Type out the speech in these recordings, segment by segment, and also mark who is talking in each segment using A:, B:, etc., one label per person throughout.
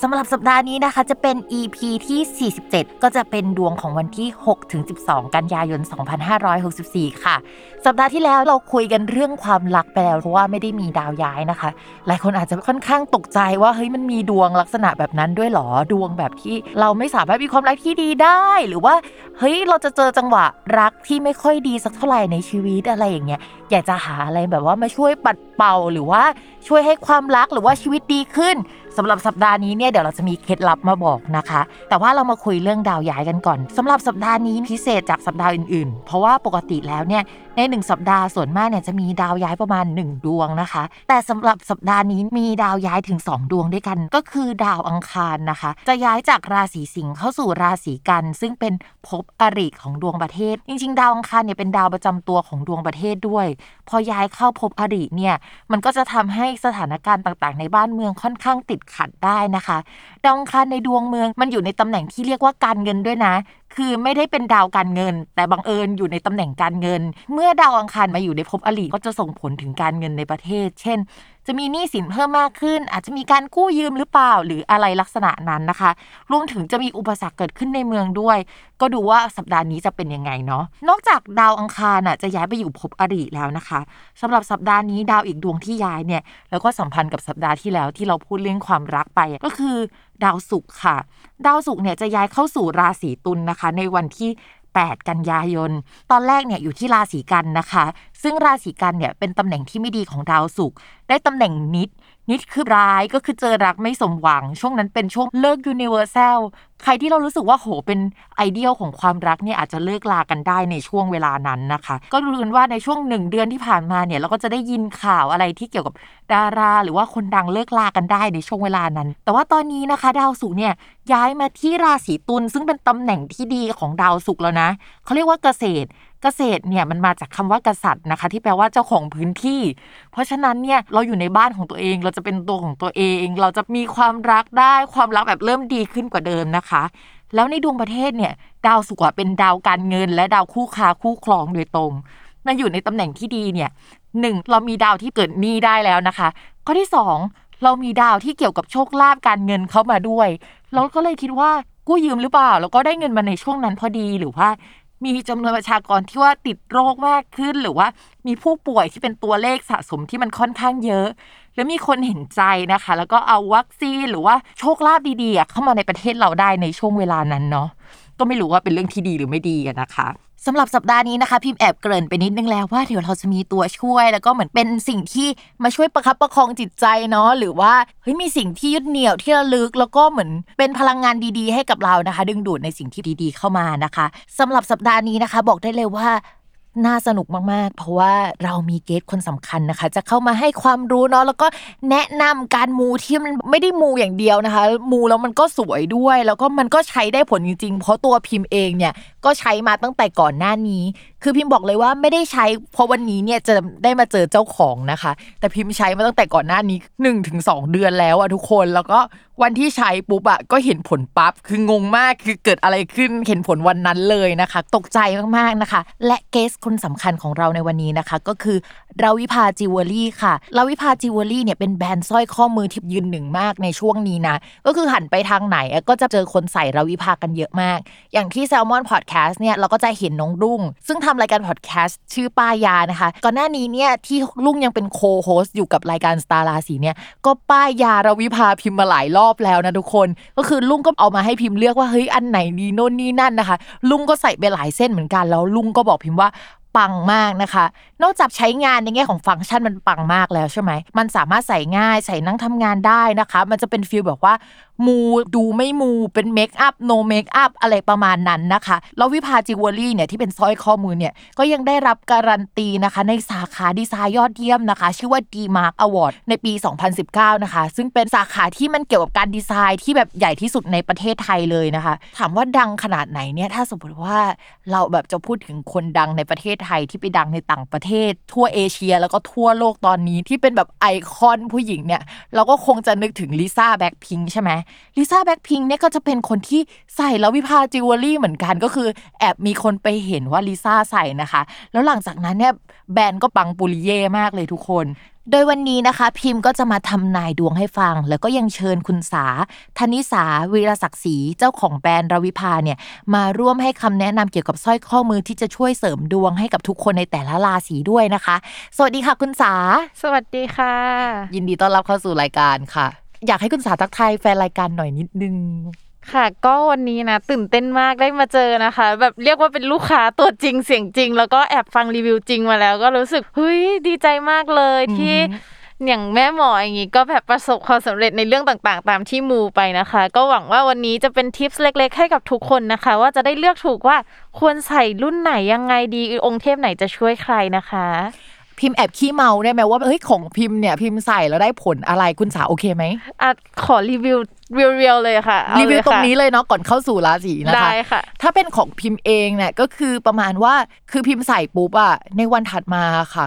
A: สำหรับสัปดาห์นี้นะคะจะเป็น EP ที่ 47 ก็จะเป็นดวงของวันที่ 6 ถึง 12 กันยายน 2564 ค่ะ สัปดาห์ที่แล้วเราคุยกันเรื่องความรักไปแล้วเพราะว่าไม่ได้มีดาวย้ายนะคะ หลายคนอาจจะค่อนข้างตกใจว่าเฮ้ยมันมีดวงลักษณะแบบนั้นด้วยหรอดวงแบบที่เราไม่สามารถมีความรักที่ดีได้ หรือว่าเฮ้ยเราจะเจอจังหวะรักที่ไม่ค่อยดีสักเท่าไหร่ในชีวิตอะไรอย่างเงี้ยอยากจะหาอะไรแบบว่ามาช่วยปัดเป่าหรือว่าช่วยให้ความรักหรือว่าชีวิตดีขึ้น สำหรับสัปดาห์นี้เนี่ยเดี๋ยวเราจะมีเคล็ดลับมาบอกนะคะ แต่ว่าเรามาคุยเรื่องดาวย้ายกันก่อนสำหรับสัปดาห์นี้พิเศษจากสัปดาห์อื่นๆ เพราะว่าปกติแล้วเนี่ยในหนึ่งสัปดาห์ส่วนมากเนี่ยจะมีดาวย้ายประมาณ 1 ดวงนะคะ แต่สำหรับสัปดาห์นี้มีดาวย้ายถึง 2 ดวงด้วยกัน ก็คือดาวอังคารนะคะ จะย้ายจากราศีสิงห์เข้าสู่ราศีกัน ซึ่งเป็นภพอริของดวงประเทศ จริง ๆ ดาวอังคารเนี่ยเป็นดาวประจำตัวของดวงประเทศด้วย พอย้ายเข้าภพอริเนี่ยมันก็จะทำให้สถานการณ์ต่างๆ ในบ้านเมืองค่อนข้างติดขัดได้นะคะ ดาวอังคารในดวงเมืองมันอยู่ในตำแหน่งที่เรียกว่าการเงินด้วยนะ คือไม่ได้เป็นดาวการเงิน แต่บังเอิญอยู่ในตำแหน่งการเงิน เมื่อดาวอังคารมาอยู่ในภพอริก็จะส่งผลถึงการเงินในประเทศ เช่น จะมีหนี้สินเพิ่มมากขึ้น อาจจะมีการกู้ยืมหรือเปล่า หรืออะไรลักษณะนั้นนะคะ รวมถึงจะมีอุปสรรคเกิดขึ้นในเมืองด้วย ก็ดูว่าสัปดาห์นี้จะเป็นยังไงเนาะนอกจากดาวอังคารน่ะจะย้ายไปอยู่ภพอริแล้วนะคะสำหรับสัปดาห์นี้ดาวอีกดวงที่ย้ายเนี่ยแล้วก็สัมพันธ์กับสัปดาห์ที่แล้วที่เราพูดเรื่องความรักไปก็คือ ดาวศุกร์ค่ะ ดาวศุกร์เนี่ยจะย้ายเข้าสู่ราศีตุลนนะคะ ในวันที่ 8 กันยายน ตอนแรกเนี่ยอยู่ที่ราศีกันนะคะ ซึ่งราศีกันเนี่ยเป็นตำแหน่งที่ไม่ดีของดาวศุกร์ได้ตำแหน่งนิดนิดคือร้ายก็คือเจอรักไม่สมหวัง ช่วงนั้นเป็นช่วงเลิกยูนิเวอร์แซล ใครที่เรารู้สึกว่าโหเป็นไอเดียลของความรักเนี่ยอาจจะเลิกลากันได้ในช่วงเวลานั้นนะคะ ก็รู้กันว่าในช่วงหนึ่งเดือนที่ผ่านมาเนี่ยเราก็จะได้ยินข่าวอะไรที่เกี่ยวกับดารา หรือว่าคนดังเลิกลากันได้ในช่วงเวลานั้น แต่ว่าตอนนี้นะคะ ดาวศุกร์เนี่ยย้ายมาที่ราศีตุลซึ่งเป็นตำแหน่งที่ดีของดาวศุกร์แล้วนะเขาเรียกว่าเกษตรเกษตรเนี่ยมันมาจากคำว่ากษัตริย์นะคะ ที่แปลว่าเจ้าของพื้นที่ เพราะฉะนั้นเนี่ยเราอยู่ในบ้านของตัวเอง เราจะเป็นตัวของตัวเอง เราจะมีความรักได้ความรักแบบเริ่มดีขึ้นกว่าเดิมนะคะแล้วในดวงประเทศเนี่ยดาวศุกร์เป็นดาวการเงิน และดาวคู่ค้าคู่ครองโดยตรงมาอยู่ในตำแหน่งที่ดีเนี่ยหนึ่งเรามีดาวที่เกิดหนี้ได้แล้วนะคะ ข้อที่สองเรามีดาวที่เกี่ยวกับโชคลาภการเงินเข้ามาด้วย เราก็เลยคิดว่ากู้ยืมหรือเปล่า แล้วก็ได้เงินมาในช่วงนั้นพอดีหรือว่า มีจำนวนประชากรที่ว่าติดโรคมากขึ้น หรือว่ามีผู้ป่วยที่เป็นตัวเลขสะสมที่มันค่อนข้างเยอะ แล้วมีคนเห็นใจนะคะ แล้วก็เอาวัคซีนหรือว่าโชคลาภดีๆเข้ามาในประเทศเราได้ในช่วงเวลานั้นเนาะก็ไม่รู้ว่าเป็นเรื่องที่ดีหรือไม่ดีนะคะสำหรับสัปดาห์นี้นะคะ พิมพ์แอบเกริ่นไปนิดนึงแล้วว่าเดี๋ยวเราจะมีตัวช่วย แล้วก็เหมือนเป็นสิ่งที่มาช่วยประคับประคองจิตใจเนาะหรือว่าเฮ้ยมีสิ่งที่ยึดเหนี่ยวที่ระลึก แล้วก็เหมือนเป็นพลังงานดีๆ ให้กับเรานะคะ ดึงดูดในสิ่งที่ดีๆเข้ามานะคะสำหรับสัปดาห์นี้นะคะ บอกได้เลยว่า น่าสนุกมาก ๆ เพราะว่าเรามีเกสคนสำคัญนะคะ จะเข้ามาให้ความรู้เนาะแล้วก็แนะนำการมูที่มันไม่ได้มูอย่างเดียวนะคะ มูแล้วมันก็สวยด้วย แล้วก็มันก็ใช้ได้ผลจริง ๆ เพราะตัวพิมพ์เองเนี่ยก็ใช้มาตั้งแต่ก่อนหน้านี้ คือพิมพ์บอกเลยว่าไม่ได้ใช้เพราะวันนี้เนี่ยจะได้มาเจอเจ้าของนะคะ แต่พิมพ์ใช้มาตั้งแต่ก่อนหน้านี้1 ถึง 2 เดือนแล้วอะทุกคนแล้วก็วันที่ใช้ปุ๊บอะก็เห็นผลปั๊บคืองงมากคือเกิดอะไรขึ้นเห็นผลวันนั้นเลยนะคะ ตกใจมากๆนะคะ และ guest คนสำคัญของเราในวันนี้นะคะ ก็คือราวิภาจิวเวลรี่ค่ะราวิภาจิวเวลรี่เนี่ยเป็นแบรนด์สร้อยข้อมือที่ยืนหนึ่งมากในช่วงนี้นะก็คือหันไปทางไหนก็จะเจอคนใส่รวิภากันเยอะมาก อย่างที่ Salmon Podcast เนี่ยเราก็จะเห็นน้องรุ่ง ซึ่งทำรายการพอดแคสต์ชื่อป้ายยานะคะ ก่อนหน้านี้เนี่ยที่รุ่งยังเป็น co-host อยู่กับรายการสตาร์ราศีเนี่ยก็ป้ายาราวิภาพิมพ์มาหลายรอบอบแล้วนะทุกคน ก็คือรุ่งก็เอามาให้พิมพ์เลือกว่าเฮ้ยอันไหนดีโน่นนี่นั่นนะคะ รุ่งก็ใส่ไปหลายเส้นเหมือนกันแล้วรุ่งก็บอกพิมพ์ว่าปังมากนะคะ นอกจากใช้งานในแง่ของฟังก์ชันมันปังมากแล้วใช่ไหม มันสามารถใส่ง่ายใส่นั่งทำงานได้นะคะ มันจะเป็น feel แบบว่ามูดูไม่มูเป็น makeup no makeup อะไรประมาณนั้นนะคะ แล้วรวิภาจิวเวลรี่เนี่ยที่เป็นสร้อยข้อมือเนี่ยก็ยังได้รับการันตีนะคะ ในสาขาดีไซน์ยอดเยี่ยมนะคะ ชื่อว่า DEmark Award ในปี 2019 นะคะ ซึ่งเป็นสาขาที่มันเกี่ยวกับการดีไซน์ที่แบบใหญ่ที่สุดในประเทศไทยเลยนะคะ ถามว่าดังขนาดไหนเนี่ยถ้าสมมติว่าเราแบบจะพูดถึงคนดังในประเทศไทยที่ไปดังในต่างประเทศ ทั่วเอเชีย แล้วก็ทั่วโลกตอนนี้ที่เป็นแบบไอคอนผู้หญิงเนี่ยเราก็คงจะนึกถึงลิซ่าแบ็คพิงใช่ไหมลิซ่าแบ็คพิงเนี่ยก็จะเป็นคนที่ใส่แล้ววิภาจิวเวลรี่เหมือนกันก็คือ แอบมีคนไปเห็นว่าลิซ่าใส่นะคะ แล้วหลังจากนั้นเนี่ยแบรนด์ก็ปังปุริเย่มากเลยทุกคน โดยวันนี้นะคะ พิมพ์ก็จะมาทำนายดวงให้ฟัง แล้วก็ยังเชิญคุณสาธนิสาวีรศักดิ์ศรีเจ้าของแบรนด์รวิภาเนี่ยมาร่วมให้คำแนะนำเกี่ยวกับสร้อยข้อมือที่จะช่วยเสริมดวงให้กับทุกคนในแต่ละราศีด้วยนะคะ สวัสดีค่ะคุณสา
B: สวัสดีค่ะ
A: ยินดีต้อนรับเข้าสู่รายการค่ะ อยากให้คุณสาทักทายแฟนรายการหน่อยนิดนึง
B: ค่ะ ก็วันนี้นะตื่นเต้นมากได้มาเจอนะคะ แบบเรียกว่าเป็นลูกค้าตัวจริงเสียงจริง แล้วก็แอบฟังรีวิวจริงมาแล้ว ก็รู้สึกเฮ้ยดีใจมากเลย
A: อืม
B: ที่อย่างแม่หมออย่างงี้ก็แบบประสบความสำเร็จในเรื่องต่างๆ ตามที่มูไปนะคะ ก็หวังว่าวันนี้จะเป็นทิปส์เล็ก ๆ ให้กับทุกคนนะคะ ว่าจะได้เลือกถูกว่าควรใส่รุ่นไหนยังไงดีองค์เทพไหนจะช่วยใครนะคะ
A: พิมพ์แอบขี้เมาได้ไหมว่าเฮ้ยของพิมพ์เนี่ยพิมพ์ใส่แล้วได้ผลอะไรคุณสาโอเคไหม
B: อะขอรีวิวเรียวๆเลยค่ะเอา
A: รีวิว
B: เลย
A: ตรง
B: ค่ะ
A: นี้เลยเนาะก่อนเข้าสู่ราศีนะคะ
B: ได้ค่ะ
A: ถ้าเป็นของพิมพ์เองเนี่ยก็คือประมาณว่าคือพิมพ์ใส่ปุ๊บอะในวันถัดมาค่ะ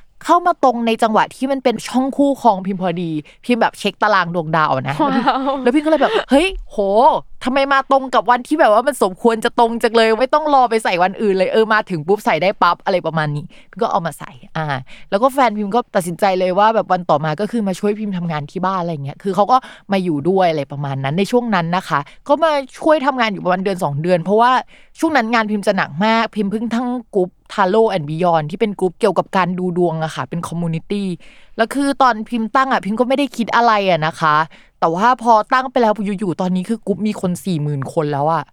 A: เข้ามาตรงในจังหวะที่มันเป็นช่องคู่ครองพิมพ์พอดี พิมพ์แบบเช็คตารางดวงดาวนะ แล้วพิมพ์ก็เลยแบบ เฮ้ย โห ทำไมมาตรงกับวันที่แบบว่ามันสมควรจะตรงจังเลย ไม่ต้องรอไปใส่วันอื่นเลยเออมาถึงปุ๊บใส่ได้ปั๊บอะไรประมาณนี้พิมพ์ก็เอามาใส่อ่า แล้วก็แฟนพิมพ์ก็ตัดสินใจเลยว่าแบบวันต่อมาก็คือมาช่วยพิมพ์ทำงานที่บ้านอะไรเงี้ยคือเขาก็มาอยู่ด้วยอะไรประมาณนั้นในช่วงนั้นนะคะ ก็มาช่วยทำงานอยู่ประมาณเดือนสองเดือน เพราะว่าช่วงนั้นงานพิมพ์จะหนักมากพิมพ์เพิ่งตั้งกรุ๊ป Tarot and Beyond ที่เป็นกรุ๊ปเกี่ยวกับการดูดวงอะค่ะเป็น community แล้วคือตอนพิมพ์ตั้งอะพิมพ์ก็ไม่ได้คิดอะไรอะนะคะ แต่ว่าพอตั้งไปแล้วอยู่ๆตอนนี้คือกรุ๊ปมีคนสี่หมื่นคนแล้วอะ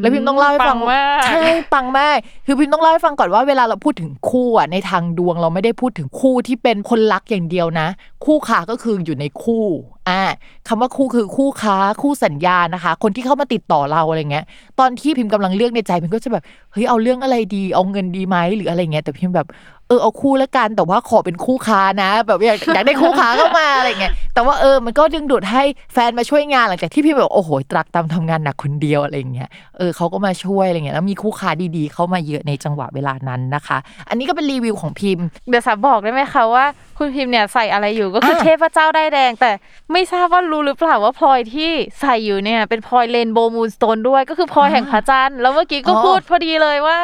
A: แล้วพิมพ์ต้องเล่าให้ฟัง
B: ปังมาก
A: ใช่ปังมากคือพิมพ์ต้องเล่าให้ฟังก่อนว่าเวลาเราพูดถึงคู่อะในทางดวงเราไม่ได้พูดถึงคู่ที่เป็นคนรักอย่างเดียวนะ คู่ค้าก็คืออยู่ในคู่อ่าคำว่าคู่คือคู่ค้าคู่สัญญานะคะ คนที่เข้ามาติดต่อเราอะไรเงี้ย ตอนที่พิมพ์กำลังเลือกในใจพิมพ์ก็จะแบบเฮ้ยเอาเรื่องอะไรดี เอาเงินดีไหมหรืออะไรเงี้ยแต่พิมพ์แบบ เออเอาคู่ละกันแต่ว่าขอเป็นคู่ค้านะ แบบอยากอยากได้คู่ค้าเข้ามาอะไรเงี้ยแต่ว่าเออมันก็ดึงดูดให้แฟนมาช่วยงานหลังจากที่พิมพ์แบบโอ้โหตรักตามทำงานหนักคนเดียวอะไรเงี้ยเออเขาก็มาช่วยอะไรเงี้ยแล้วมีคู่ค้าดีๆ เข้ามาเยอะในจังหวะเวลานั้นนะคะ อันนี้ก็เป็นรีวิวของพิมพ์
B: เดี๋ยวสาบอกได้ไหมคะว่าคุณพิมพ์เนี่ยใส่อะไรอยู่ก็คือ
A: อะ
B: เทพเจ้าได้ายแดง แต่ไม่ทราบว่ารู้หรือเปล่าว่าพลอยที่ใส่อยู่เนี่ยเป็นพลอยเรนโบว์มูนสโตนด้วยก็คือพลอยแห่งพระจันทร์แล้วเมื่อกี้ก็
A: อ๋อ
B: พูดพอดีเลยว่า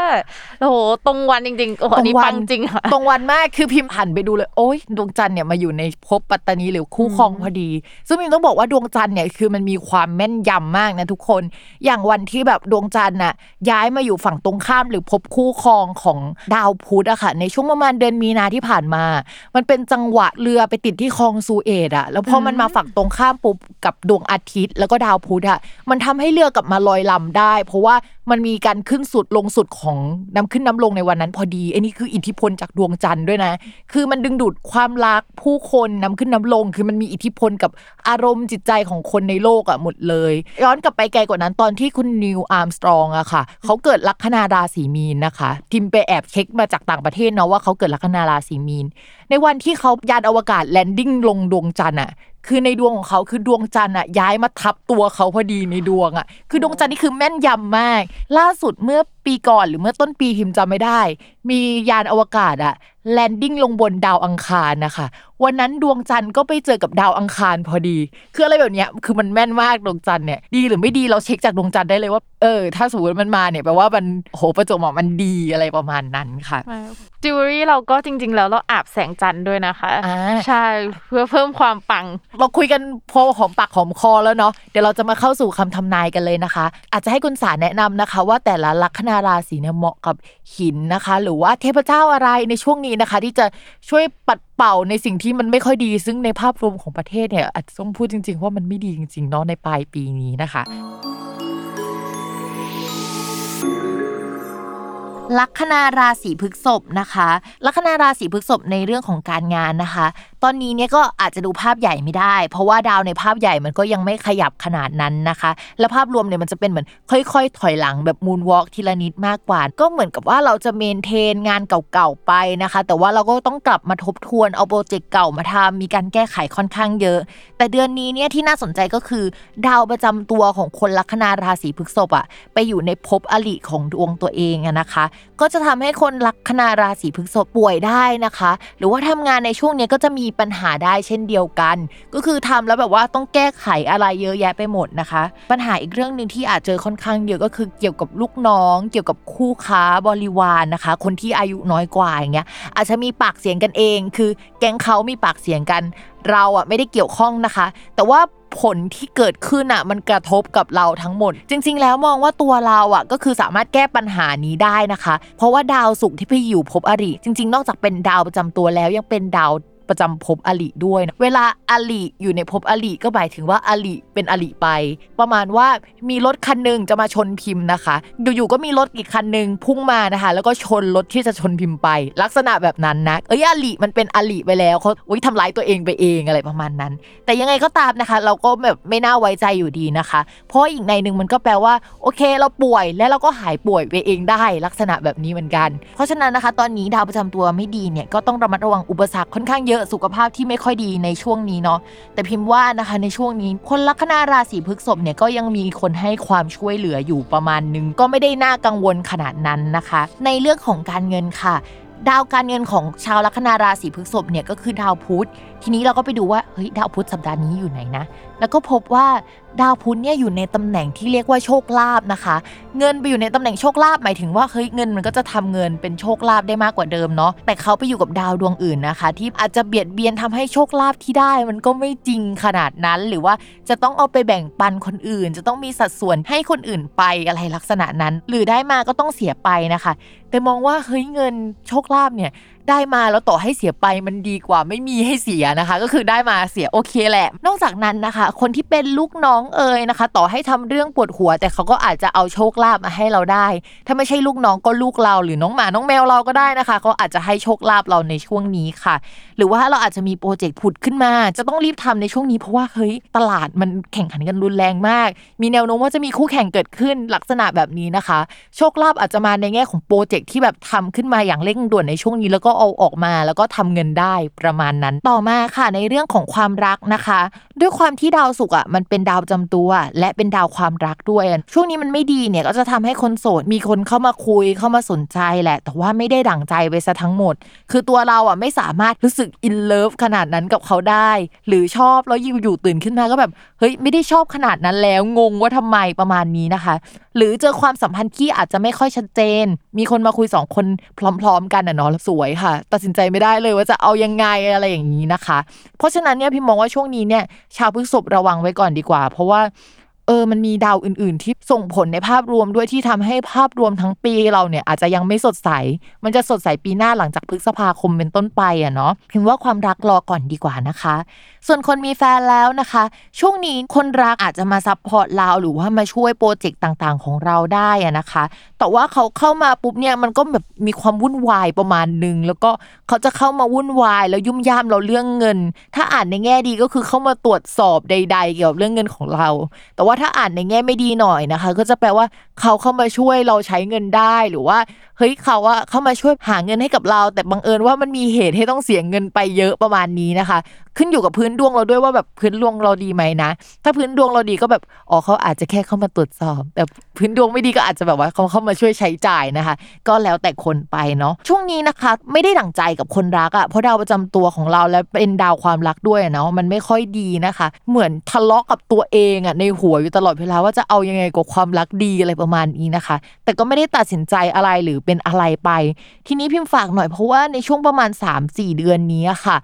B: โอ้โหตรงวันจริงๆโอ้โหอันนี้ปังจริงค่ะ
A: ตรงวันมากคือพิมพ์หันไปดูเลยโอ๊ยดวงจันทร์เนี่ยมาอยู่ในภพปัตตานีหรือคู่ครองพอดี ซึ่งพิมพ์ต้องบอกว่าดวงจันทร์เนี่ยคือมันมีความแม่นยำมากนะทุกคน อย่างวันที่แบบดวงจันทร์น่ะย้ายมาอยู่ฝั่งตรงข้ามหรือภพคู่ครองของดาวพุธอะค่ะ ในช่วงประมาณเดือนมีนาที่ผ่านมา มันเป็นจังหวะเรือไปติดที่คลองซูเอตอะแล้วพอมันมาฝั่งตรงข้ามปุ๊บกับดวงอาทิตย์ แล้วก็ดาวพุธอะมันทำให้เรือกลับมาลอยลำได้ เพราะว่า มันมีการขึ้นสุดลงสุดของน้ำขึ้นน้ำลงในวันนั้นพอดีไอ้นี่คืออิทธิพลจากดวงจันทร์ด้วยนะ คือมันดึงดูดความรักผู้คนน้ำขึ้นน้ำลง คือมันมีอิทธิพลกับอารมณ์จิตใจของคนในโลกอะหมดเลย ย้อนกลับไปไกลกว่านั้นตอนที่คุณนีลอาร์มสตรองอะค่ะเขาเกิดลัคนาราศีมีนนะคะ พิมพ์ไปแอบเช็คมาจากต่างประเทศเนาะว่าเขาเกิดลัคนาราศีมีน ในวันที่เขายานอวกาศ landing ลงดวงจันทร์อะ คือในดวงของเขาคือดวงจันทร์อะย้ายมาทับตัวเขาพอดีในดวงอะคือดวงจันทร์นี่คือแม่นยำมาก ล่าสุดเมื่อปีก่อนหรือเมื่อต้นปีพิมพ์จำไม่ได้ มียานอวกาศอะ landing ลงบนดาวอังคารนะคะ วันนั้นดวงจันทร์ก็ไปเจอกับดาวอังคารพอดี คืออะไรแบบเนี้ยคือมันแม่นมากดวงจันทร์เนี่ยดีหรือไม่ดีเราเช็คจากดวงจันทร์ได้เลยว่าเออถ้าสมมติมันมาเนี่ยแปลว่ามันโหประจวบเหมาะมันดีอะไรประมาณนั้นค่ะ
B: จิวเวลรี่เราก็จริง ๆ แล้วเราอาบแสงจันทร์ด้วยนะคะ
A: อ่า
B: ใช่เพื่อเพิ่มความปัง
A: เราคุยกันพอหอมปากหอมคอแล้วเนาะเดี๋ยวเราจะมาเข้าสู่คำทำนายกันเลยนะคะ อาจจะให้คุณสารแนะนำนะคะ ว่าแต่ละลัคนาราศีเนี่ยเหมาะกับหินนะคะ หรือว่าเทพเจ้าอะไรในช่วงนี้นะคะ ที่จะช่วยปัดเป่าในสิ่งที่มันไม่ค่อยดี ซึ่งในภาพรวมของประเทศเนี่ยอาจจะต้องพูดจริง ๆ ว่ามันไม่ดีจริงๆเนาะในปลายปีนี้นะคะลัคนาราศีพฤกษภนะคะ ลัคนาราศีพฤกษภในเรื่องของการงานนะคะ ตอนนี้เนี่ยก็อาจจะดูภาพใหญ่ไม่ได้ เพราะว่าดาวในภาพใหญ่มันก็ยังไม่ขยับขนาดนั้นนะคะ และภาพรวมเนี่ยมันจะเป็นเหมือนค่อยๆ ถอยหลังแบบมูนวอล์กทีละนิดมากกว่า ก็เหมือนกับว่าเราจะเมนเทนงานเก่าๆไปนะคะ แต่ว่าเราก็ต้องกลับมาทบทวนเอาโปรเจกต์เก่ามาทำมีการแก้ไขค่อนข้างเยอะ แต่เดือนนี้เนี่ยที่น่าสนใจก็คือ ดาวประจำตัวของคนลัคนาราศีพฤษภอะไปอยู่ในภพอลิของดวงตัวเองอะนะคะ ก็จะทำให้คนลัคนาราศีพฤษภป่วยได้นะคะ หรือว่าทำงานในช่วงนี้ก็จะมีปัญหาได้เช่นเดียวกัน ก็คือทำแล้วแบบว่าต้องแก้ไขอะไรเยอะแยะไปหมดนะคะ ปัญหาอีกเรื่องหนึ่งที่อาจเจอค่อนข้างเยอะก็คือเกี่ยวกับลูกน้อง เกี่ยวกับคู่ค้าบริวารนะคะ คนที่อายุน้อยกว่าอย่างเงี้ยอาจจะมีปากเสียงกันเอง คือแก๊งเขามีปากเสียงกัน เราอะไม่ได้เกี่ยวข้องนะคะ แต่ว่าผลที่เกิดขึ้นอะมันกระทบกับเราทั้งหมด จริง ๆ แล้วมองว่าตัวเราอะก็คือสามารถแก้ปัญหานี้ได้นะคะ เพราะว่าดาวศุกร์ที่ไปอยู่ภพอริจริง ๆ นอกจากเป็นดาวประจำตัวแล้วยังเป็นดาว ประจำภพอลิด้วยนะเวลาอลิอยู่ในภพอลิก็หมายถึงว่าอลิเป็นอลิไป ประมาณว่ามีรถคันหนึ่งจะมาชนพิมพ์นะคะอยู่ๆก็มีรถอีกคันหนึ่งพุ่งมานะคะ แล้วก็ชนรถที่จะชนพิมพ์ไป ลักษณะแบบนั้นนะเอ้ยอลิมันเป็นอลิไปแล้วเขาอุ้ยทำร้ายตัวเองไปเองอะไรประมาณนั้น แต่ยังไงก็ตามนะคะ เราก็แบบไม่น่าไว้ใจอยู่ดีนะคะ เพราะอีกในหนึ่งมันก็แปลว่าโอเคเราป่วยและเราก็หายป่วยไปเองได้ลักษณะแบบนี้เหมือนกัน เพราะฉะนั้นนะคะ ตอนนี้ดาวประจำตัวไม่ดีเนี่ยก็ต้องระมัดระวังอุปสรรคค่อนข้างเยอะสุขภาพที่ไม่ค่อยดีในช่วงนี้เนาะแต่พิมพ์ว่านะคะในช่วงนี้ คนลัคนาราศีพฤษภเนี่ยก็ยังมีคนให้ความช่วยเหลืออยู่ประมาณนึงก็ไม่ได้น่ากังวลขนาดนั้นนะคะ ในเรื่องของการเงินค่ะ ดาวการเงินของชาวลัคนาราศีพฤษภเนี่ยก็คือดาวพุธ ทีนี้เราก็ไปดูว่าเฮ้ยดาวพุธสัปดาห์นี้อยู่ไหนนะ แล้วก็พบว่าดาวพุธเนี่ยอยู่ในตำแหน่งที่เรียกว่าโชคลาภนะคะ เงินไปอยู่ในตำแหน่งโชคลาภหมายถึงว่าเฮ้ยเงินมันก็จะทำเงินเป็นโชคลาภได้มากกว่าเดิมเนาะแต่เขาไปอยู่กับดาวดวงอื่นนะคะ ที่อาจจะเบียดเบียนทำให้โชคลาภที่ได้มันก็ไม่จริงขนาดนั้น หรือว่าจะต้องเอาไปแบ่งปันคนอื่น จะต้องมีสัดส่วนให้คนอื่นไปอะไรลักษณะนั้น หรือได้มาก็ต้องเสียไปนะคะ แต่มองว่าเฮ้ยเงินโชคลาภเนี่ย ได้มาแล้วต่อให้เสียไปมันดีกว่าไม่มีให้เสียนะคะ ก็คือได้มาเสียโอเคแหละ นอกจากนั้นนะคะ คนที่เป็นลูกน้องเอ่ยนะคะ ต่อให้ทำเรื่องปวดหัว แต่เขาก็อาจจะเอาโชคลาภมาให้เราได้ ถ้าไม่ใช่ลูกน้องก็ลูกเราหรือน้องหมาน้องแมวเราก็ได้นะคะเขาอาจจะให้โชคลาภเราในช่วงนี้ค่ะ หรือว่าเราอาจจะมีโปรเจกต์ผุดขึ้นมา จะต้องรีบทำในช่วงนี้เพราะว่าเฮ้ยตลาดมันแข่งขันกันรุนแรงมาก มีแนวโน้มว่าจะมีคู่แข่งเกิดขึ้นลักษณะแบบนี้นะคะ โชคลาภอาจจะมาในแง่ของโปรเจกต์ที่แบบทำขึ้นมาอย่างเร่งด่วนในช่วงนี้แล้วก็เอาออกมาแล้วก็ทำเงินได้ประมาณนั้น ต่อมาค่ะในเรื่องของความรักนะคะ ด้วยความที่ดาวศุกร์อะมันเป็นดาวประจำตัว และเป็นดาวความรักด้วย ช่วงนี้มันไม่ดีเนี่ยก็จะทำให้คนโสดมีคนเข้ามาคุยเข้ามาสนใจแหละ แต่ว่าไม่ได้ดั่งใจไปซะทั้งหมด คือตัวเราอะไม่สามารถรู้สึกอินเลิฟขนาดนั้นกับเขาได้ หรือชอบแล้วอยู่ๆตื่นขึ้นมาก็แบบเฮ้ยไม่ได้ชอบขนาดนั้นแล้วงงว่าทำไมประมาณนี้นะคะ หรือเจอความสัมพันธ์ที่อาจจะไม่ค่อยชัดเจน มีคนมาคุยสองคนพร้อม ๆ กันอะเนาะสวยค่ะ ตัดสินใจไม่ได้เลยว่าจะเอายังไงอะไรอย่างนี้นะคะ เพราะฉะนั้นเนี่ยพี่มองว่าช่วงนี้เนี่ยชาวพฤษภระวังไว้ก่อนดีกว่า เพราะว่าเออ มันมีดาวอื่น ๆ ที่ส่งผลในภาพรวมด้วยที่ทำให้ภาพรวมทั้งปีเราเนี่ยอาจจะยังไม่สดใส มันจะสดใสปีหน้าหลังจากพฤษภาคมเป็นต้นไปอะเนาะพิมพ์ว่าความรักรอก่อนดีกว่านะคะ ส่วนคนมีแฟนแล้วนะคะ ช่วงนี้คนรักอาจจะมา support เราหรือว่ามาช่วย project ต่างๆ ของเราได้อะนะคะ แต่ว่าเขาเข้ามาปุ๊บเนี่ยมันก็แบบมีความวุ่นวายประมาณหนึ่งแล้วก็เขาจะเข้ามาวุ่นวาย แล้วยุ่มย่ามเราเรื่องเงิน ถ้าอ่านในแง่ดีก็คือเข้ามาตรวจสอบใด ๆ เกี่ยวกับเรื่องเงินของเรา แต่ว่าถ้าอ่านในแง่ไม่ดีหน่อยนะคะ ก็จะแปลว่าเขาเข้ามาช่วยเราใช้เงินได้หรือว่าเฮ้ยเขาว่าเข้ามาช่วยหาเงินให้กับเรา แต่บังเอิญว่ามันมีเหตุให้ต้องเสียเงินไปเยอะประมาณนี้นะคะ ขึ้นอยู่กับพื้นดวงเราด้วยว่าแบบพื้นดวงเราดีไหมนะ ถ้าพื้นดวงเราดีก็แบบอ๋อเขาอาจจะแค่เข้ามาตรวจสอบ แต่พื้นดวงไม่ดีก็อาจจะแบบว่าเขาเข้ามาช่วยใช้จ่ายนะคะ ก็แล้วแต่คนไปเนาะช่วงนี้นะคะ ไม่ได้ดั่งใจกับคนรักอะ่ะเพราะดาวประจำตัวของเราและเป็นดาวความรักด้วยเนาะมันไม่ค่อยดีนะคะ เหมือนทะเลาะกับตัวเองอะ่ะในหัวอยู่ตลอดเวลาว่าจะเอายังไงกับความรักดีอะไรประมาณนี้นะคะ แต่ก็ไม่ได้ตัดสินใจอะไรหรือเป็นอะไรไป ทีนี้พิมพ์ฝากหน่อยเพราะว่าในช่วงประมาณ 3-4 เดือนนี้ค่ะ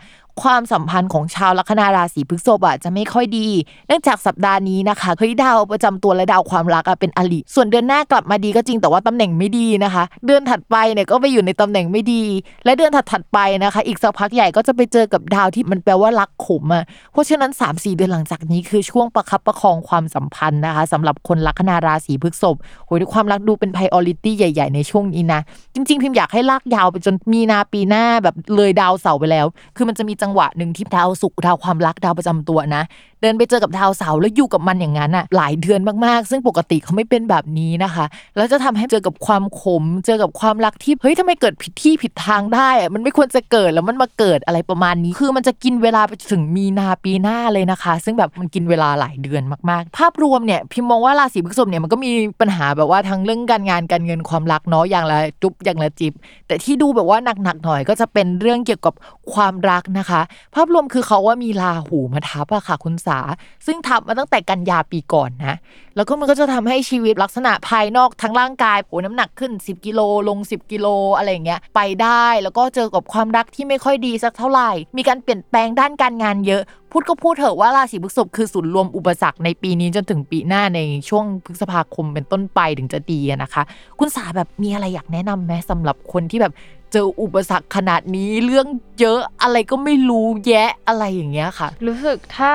A: ความสัมพันธ์ของชาวลัคนาราศีพฤษภอะจะไม่ค่อยดี เนื่องจากสัปดาห์นี้นะคะเฮ้ยดาวประจำตัวและดาวความรักอะเป็นอลิส่วนเดือนหน้ากลับมาดีก็จริงแต่ว่าตำแหน่งไม่ดีนะคะ เดือนถัดไปเนี่ยก็ไปอยู่ในตำแหน่งไม่ดี และเดือนถัดๆไปนะคะ อีกสักพักใหญ่ก็จะไปเจอกับดาวที่มันแปลว่ารักขมอะเพราะฉะนั้น 3-4 เดือนหลังจากนี้คือช่วงประคับประคองความสัมพันธ์นะคะสำหรับคนลัคนาราศีพฤษภโหยความรักดูเป็น priority ใหญ่ ๆ ในช่วงนี้นะจริง ๆ พิมพ์อยากให้ลากยาวไปจนมีนาปีหน้าแบบเลยดาวเสาร์ไปแล้ว คือมันจะมีจังังหวะหนึ่งที่ดาวศุกดาวความรักดาวประจำตัวนะ เดินไปเจอกับดาวเสาร์แล้วอยู่กับมันอย่างนั้นอะหลายเดือนมากๆ ซึ่งปกติเขาไม่เป็นแบบนี้นะคะ แล้วจะทำให้เจอกับความขม เจอกับความรักที่เฮ้ยทำไมเกิดผิดที่ผิดทางได้อะมันไม่ควรจะเกิดแล้วมันมาเกิดอะไรประมาณนี้ คือมันจะกินเวลาไปถึงมีนาปีหน้าเลยนะคะ ซึ่งแบบมันกินเวลาหลายเดือนมากๆ ภาพรวมเนี่ยพิมมองว่าราศีพฤษภเนี่ยมันก็มีปัญหาแบบว่าทั้งเรื่องการงานการเงินความรักเนาะอย่างละจุ๊บอย่างละจิบ แต่ที่ดูแบบว่าหนักๆหน่อยก็จะเป็นเรื่องเกี่ยวกับความรักนะคะ ภาพรวมคือเขาว่ามีราหูมาทับอะค่ะคุณสา ซึ่งทำมาตั้งแต่กันยาปีก่อนนะแล้วก็มันก็จะทำให้ชีวิตลักษณะภายนอกทั้งร่างกายโอ้น้ำหนักขึ้น 10 กิโลลง 10 กิโลอะไรเงี้ยไปได้แล้วก็เจอกับความรักที่ไม่ค่อยดีสักเท่าไหร่ มีการเปลี่ยนแปลงด้านการงานเยอะ พูดก็พูดเถอะว่าราศีพฤษภคือศูนย์รวมอุปสรรคในปีนี้จนถึงปีหน้าในช่วงพฤษภาคมเป็นต้นไปถึงจะดีนะคะ คุณสาแบบมีอะไรอยากแนะนำไหมสำหรับคนที่แบบเจออุปสรรคขนาดนี้เรื่องเยอะอะไรก็ไม่รู้แยะอะไรอย่างเงี้ยค่ะ
B: รู้สึกถ้า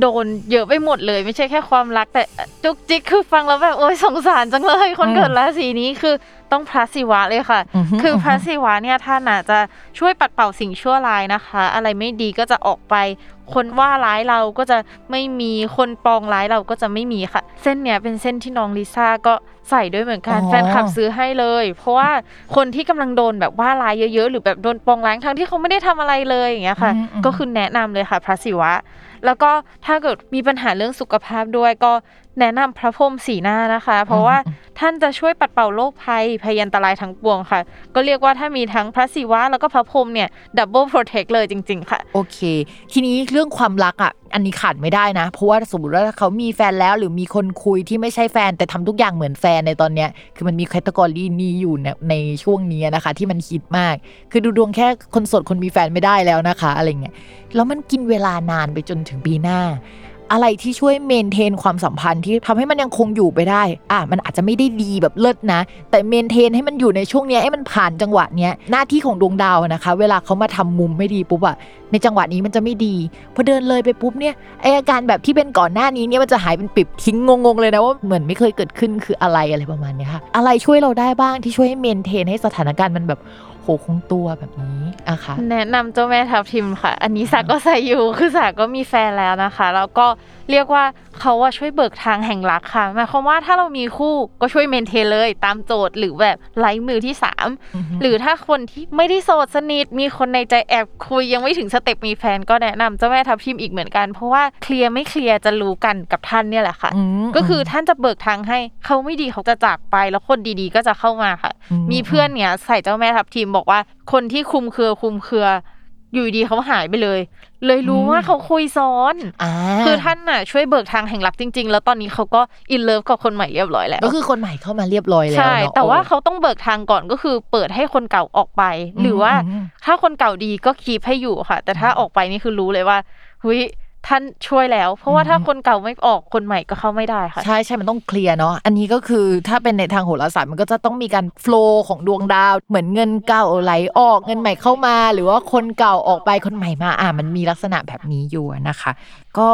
B: โดนเยอะไปหมดเลย ไม่ใช่แค่ความรักแต่จุกจิกคือฟังแล้วแบบโอ้ยสงสารจังเลย คนเกิดราศีนี้คือ ต้องพระศิวะเลยค่ะ
A: อือฮึ
B: คือพระ
A: อือฮึ
B: ศิวะเนี่ยท่านอาจจะช่วยปัดเป่าสิ่งชั่วร้ายนะคะ อะไรไม่ดีก็จะออกไป คนว่าร้ายเราก็จะไม่มีคนปองร้ายเราก็จะไม่มีค่ะ เส้นเนี้ยเป็นเส้นที่น้องลิซ่าก็ใส่ด้วยเหมือนกัน
A: อ๋อ
B: แฟนคลับซื้อให้เลย เพราะว่าคนที่กำลังโดนแบบว่าร้ายเยอะๆ หรือแบบโดนปองร้ายทั้งที่เขาไม่ได้ทำอะไรเลยอย่างเงี้ยค่ะ
A: อืมอืม
B: ก็คือแนะนำเลยค่ะพระศิวะ แล้วก็ถ้าเกิดมีปัญหาเรื่องสุขภาพด้วยก็ แนะนำพระพรหมสี่หน้านะคะ เพราะว่าท่านจะช่วยปัดเป่าโรคภัยพยันตรายทั้งปวงค่ะ ก็เรียกว่าถ้ามีทั้งพระศิวะแล้วก็พระพรหมเนี่ย double protect เลยจริง ๆ ค่ะ
A: โอเค ทีนี้เรื่องความรักอะอันนี้ขาดไม่ได้นะ เพราะว่าสมมติว่าถ้าเขามีแฟนแล้วหรือมีคนคุยที่ไม่ใช่แฟนแต่ทำทุกอย่างเหมือนแฟนในตอนเนี้ยคือมันมี category นี้อยู่ในในช่วงนี้นะคะ ที่มันฮิตมาก คือดูดวงแค่คนโสดคนมีแฟนไม่ได้แล้วนะคะ อะไรเงี้ยแล้วมันกินเวลานานไปจนถึงปีหน้า อะไรที่ช่วย maintain ความสัมพันธ์ที่ทำให้มันยังคงอยู่ไปได้ อะมันอาจจะไม่ได้ดีแบบเลิศนะ แต่ maintain ให้มันอยู่ในช่วงนี้ให้มันผ่านจังหวะเนี้ยหน้าที่ของดวงดาวนะคะ เวลาเขามาทำมุมไม่ดีปุ๊บอะในจังหวะนี้มันจะไม่ดีพอเดินเลยไปปุ๊บเนี่ยไออาการแบบที่เป็นก่อนหน้านี้เนี่ยมันจะหายเป็นปลิดทิ้งงงๆเลยนะว่าเหมือนไม่เคยเกิดขึ้นคืออะไรอะไรประมาณเนี้ยค่ะอะไรช่วยเราได้บ้างที่ช่วยให้ maintain ให้สถานการณ์มันแบบโหคงตัวแบบนี้อะค่ะ
B: แนะนำเจ้าแม่ทับทิมค่ะ อันนี้สาก็ใส่อยู่คือสาก็มีแฟนแล้วนะคะ แล้วก็ เรียกว่าเขาว่าช่วยเบิกทางแห่งรักค่ะหมายความว่าถ้าเรามีคู่ก็ช่วย maintain เลย ตามโจทย์หรือแบบไล่มือที่ 3 หรือถ้าคนที่ไม่ได้โสดสนิทมีคนในใจแอบคุยยังไม่ถึง step มีแฟนก็แนะนำเจ้าแม่ทับทิมอีกเหมือนกัน เพราะว่า clear ไม่ clear จะรู้กันกับท่านเนี่ยแหละค่ะ
A: ม
B: ก็คือท่านจะเบิกทางให้เขาไม่ดีเขาจะจากไปแล้วคนดีๆ ก็จะเข้ามาค่ะ
A: อืม
B: มีเพื่อนเนี่ยใส่เจ้าแม่ทับทิมบอกว่าคนที่คุมเครือคุมเครือ อยู่ดีเขาหายไปเลย เลยรู้ว่าเขาคุยซ้อน
A: อ่า
B: คือท่านน่ะช่วยเบิกทางแห่งรักจริง ๆ แล้วตอนนี้เขาก็อินเลิฟกับคนใหม่เรียบร้อยแล้ว
A: ก็คือคนใหม่เข้ามาเรียบร้อยแล้ว
B: ใช่
A: เนาะ
B: แต่ว่า
A: โอ้
B: เขาต้องเบิกทางก่อนก็คือ เปิดให้คนเก่าออกไป หรือว่า
A: อืม
B: ถ้าคนเก่าดีก็คีบให้อยู่ค่ะ แต่ถ้าออกไปนี่คือรู้เลยว่าเฮ้ย ท่านช่วยแล้ว เพราะว่า
A: อืม
B: ถ้าคนเก่าไม่ออกคนใหม่ก็เข้าไม่ได้ค่ะ
A: ใช่ใช่มันต้องเคลียร์เนาะอันนี้ก็คือถ้าเป็นในทางโหราศาสตร์มันก็จะต้องมีการโฟล์ของดวงดาว เหมือนเงินเก่าไหลออกเงินใหม่เข้ามา หรือว่าคนเก่าออกไปคนใหม่มาอะมันมีลักษณะแบบนี้อยู่นะคะ ก็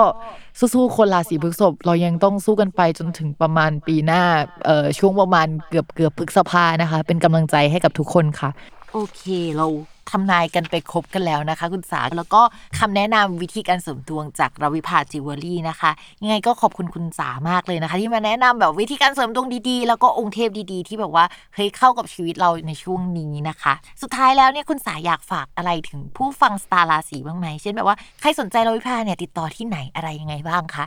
A: สู้ๆคนราศีพฤษภเรายังต้องสู้กันไปจนถึงประมาณปีหน้าเอ่อช่วงประมาณเกือบเกือบพฤษภานะคะ เป็นกำลังใจให้กับทุกคนค่ะ โอเคเราทำนายกันไปครบกันแล้วนะคะ คุณสาแล้วก็คำแนะนำวิธีการเสริมดวงจาก Ravipa Jewelry นะคะ ยังไงก็ขอบคุณคุณสามากเลยนะคะ ที่มาแนะนำแบบวิธีการเสริมดวงดีๆ แล้วก็องค์เทพดีๆ ที่แบบว่าเฮ้ยเข้ากับชีวิตเราในช่วงนี้นะคะ สุดท้ายแล้วเนี่ยคุณสาอยากฝากอะไรถึงผู้ฟังสตาร์ราศีบ้างไหมเช่นแบบว่าใครสนใจ Ravipa เนี่ยติดต่อที่ไหนอะไรยังไงบ้างคะ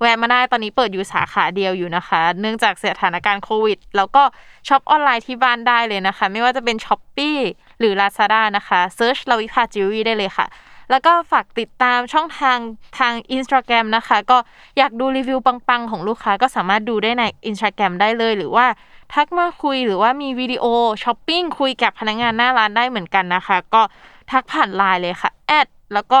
B: แวะมาได้ตอนนี้เปิดอยู่สาขาเดียวอยู่นะคะ เนื่องจากสถานการณ์โควิด แล้วก็ shop online ที่บ้านได้เลยนะคะ ไม่ว่าจะเป็น Shopee หรือ Lazada นะคะ search Ravipa Jewelry ได้เลยค่ะแล้วก็ฝากติดตามช่องทางทาง Instagram นะคะ ก็อยากดูรีวิวปังๆ ของลูกค้าก็สามารถดูได้ใน Instagram ได้เลย หรือว่าทักมาคุยหรือว่ามี video shopping คุยกับพนักงานหน้าร้านได้เหมือนกันนะคะ ก็ทักผ่านไลน์เลยค่ะ add แล้วก็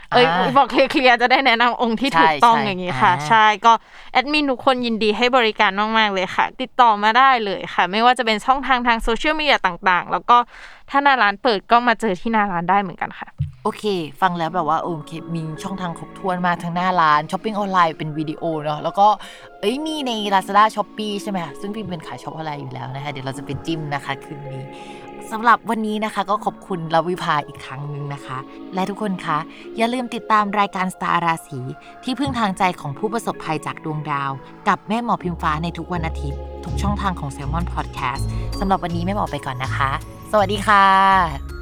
B: เอ้ย
A: อ่า
B: บอกเคลียร์ๆจะได้แนะนำองค์ที่ถูกต้อง
A: ใช่
B: อย่างนี้ค่ะ
A: อ่า
B: ใช่ก็แอดมินทุกคนยินดีให้บริการมากๆเลยค่ะ ติดต่อมาได้เลยค่ะ ไม่ว่าจะเป็นช่องทางทางโซเชียลมีเดียต่างๆ แล้วก็ถ้าหน้าร้านเปิดก็มาเจอที่หน้าร้านได้เหมือนกันค่ะ
A: โอเค ฟังแล้วแบบว่าโอเคมีช่องทางครบถ้วนมากทั้งหน้าร้าน shopping online เป็นวิดีโอเนาะแล้วก็เอ้ยมีใน Lazada s h o p e e ใช่ไหมคะซึ่งพิมเป็นสายช็อปออนไลน์อยู่แล้วนะคะ เดี๋ยวเราจะไปจิ้มนะคะคืนนี้ สำหรับวันนี้นะคะก็ขอบคุณ Ravipa อีกครั้งหนึ่งนะคะ และทุกคนคะอย่าลืมติดตามรายการสตาร์ราศีที่พึ่งทางใจของผู้ประสบภัยจากดวงดาว กับแม่หมอพิมฟ้าในทุกวันอาทิตย์ ทุกช่องทางของ Salmon Podcast สำหรับวันนี้แม่หมอไปก่อนนะคะ สวัสดีค่ะ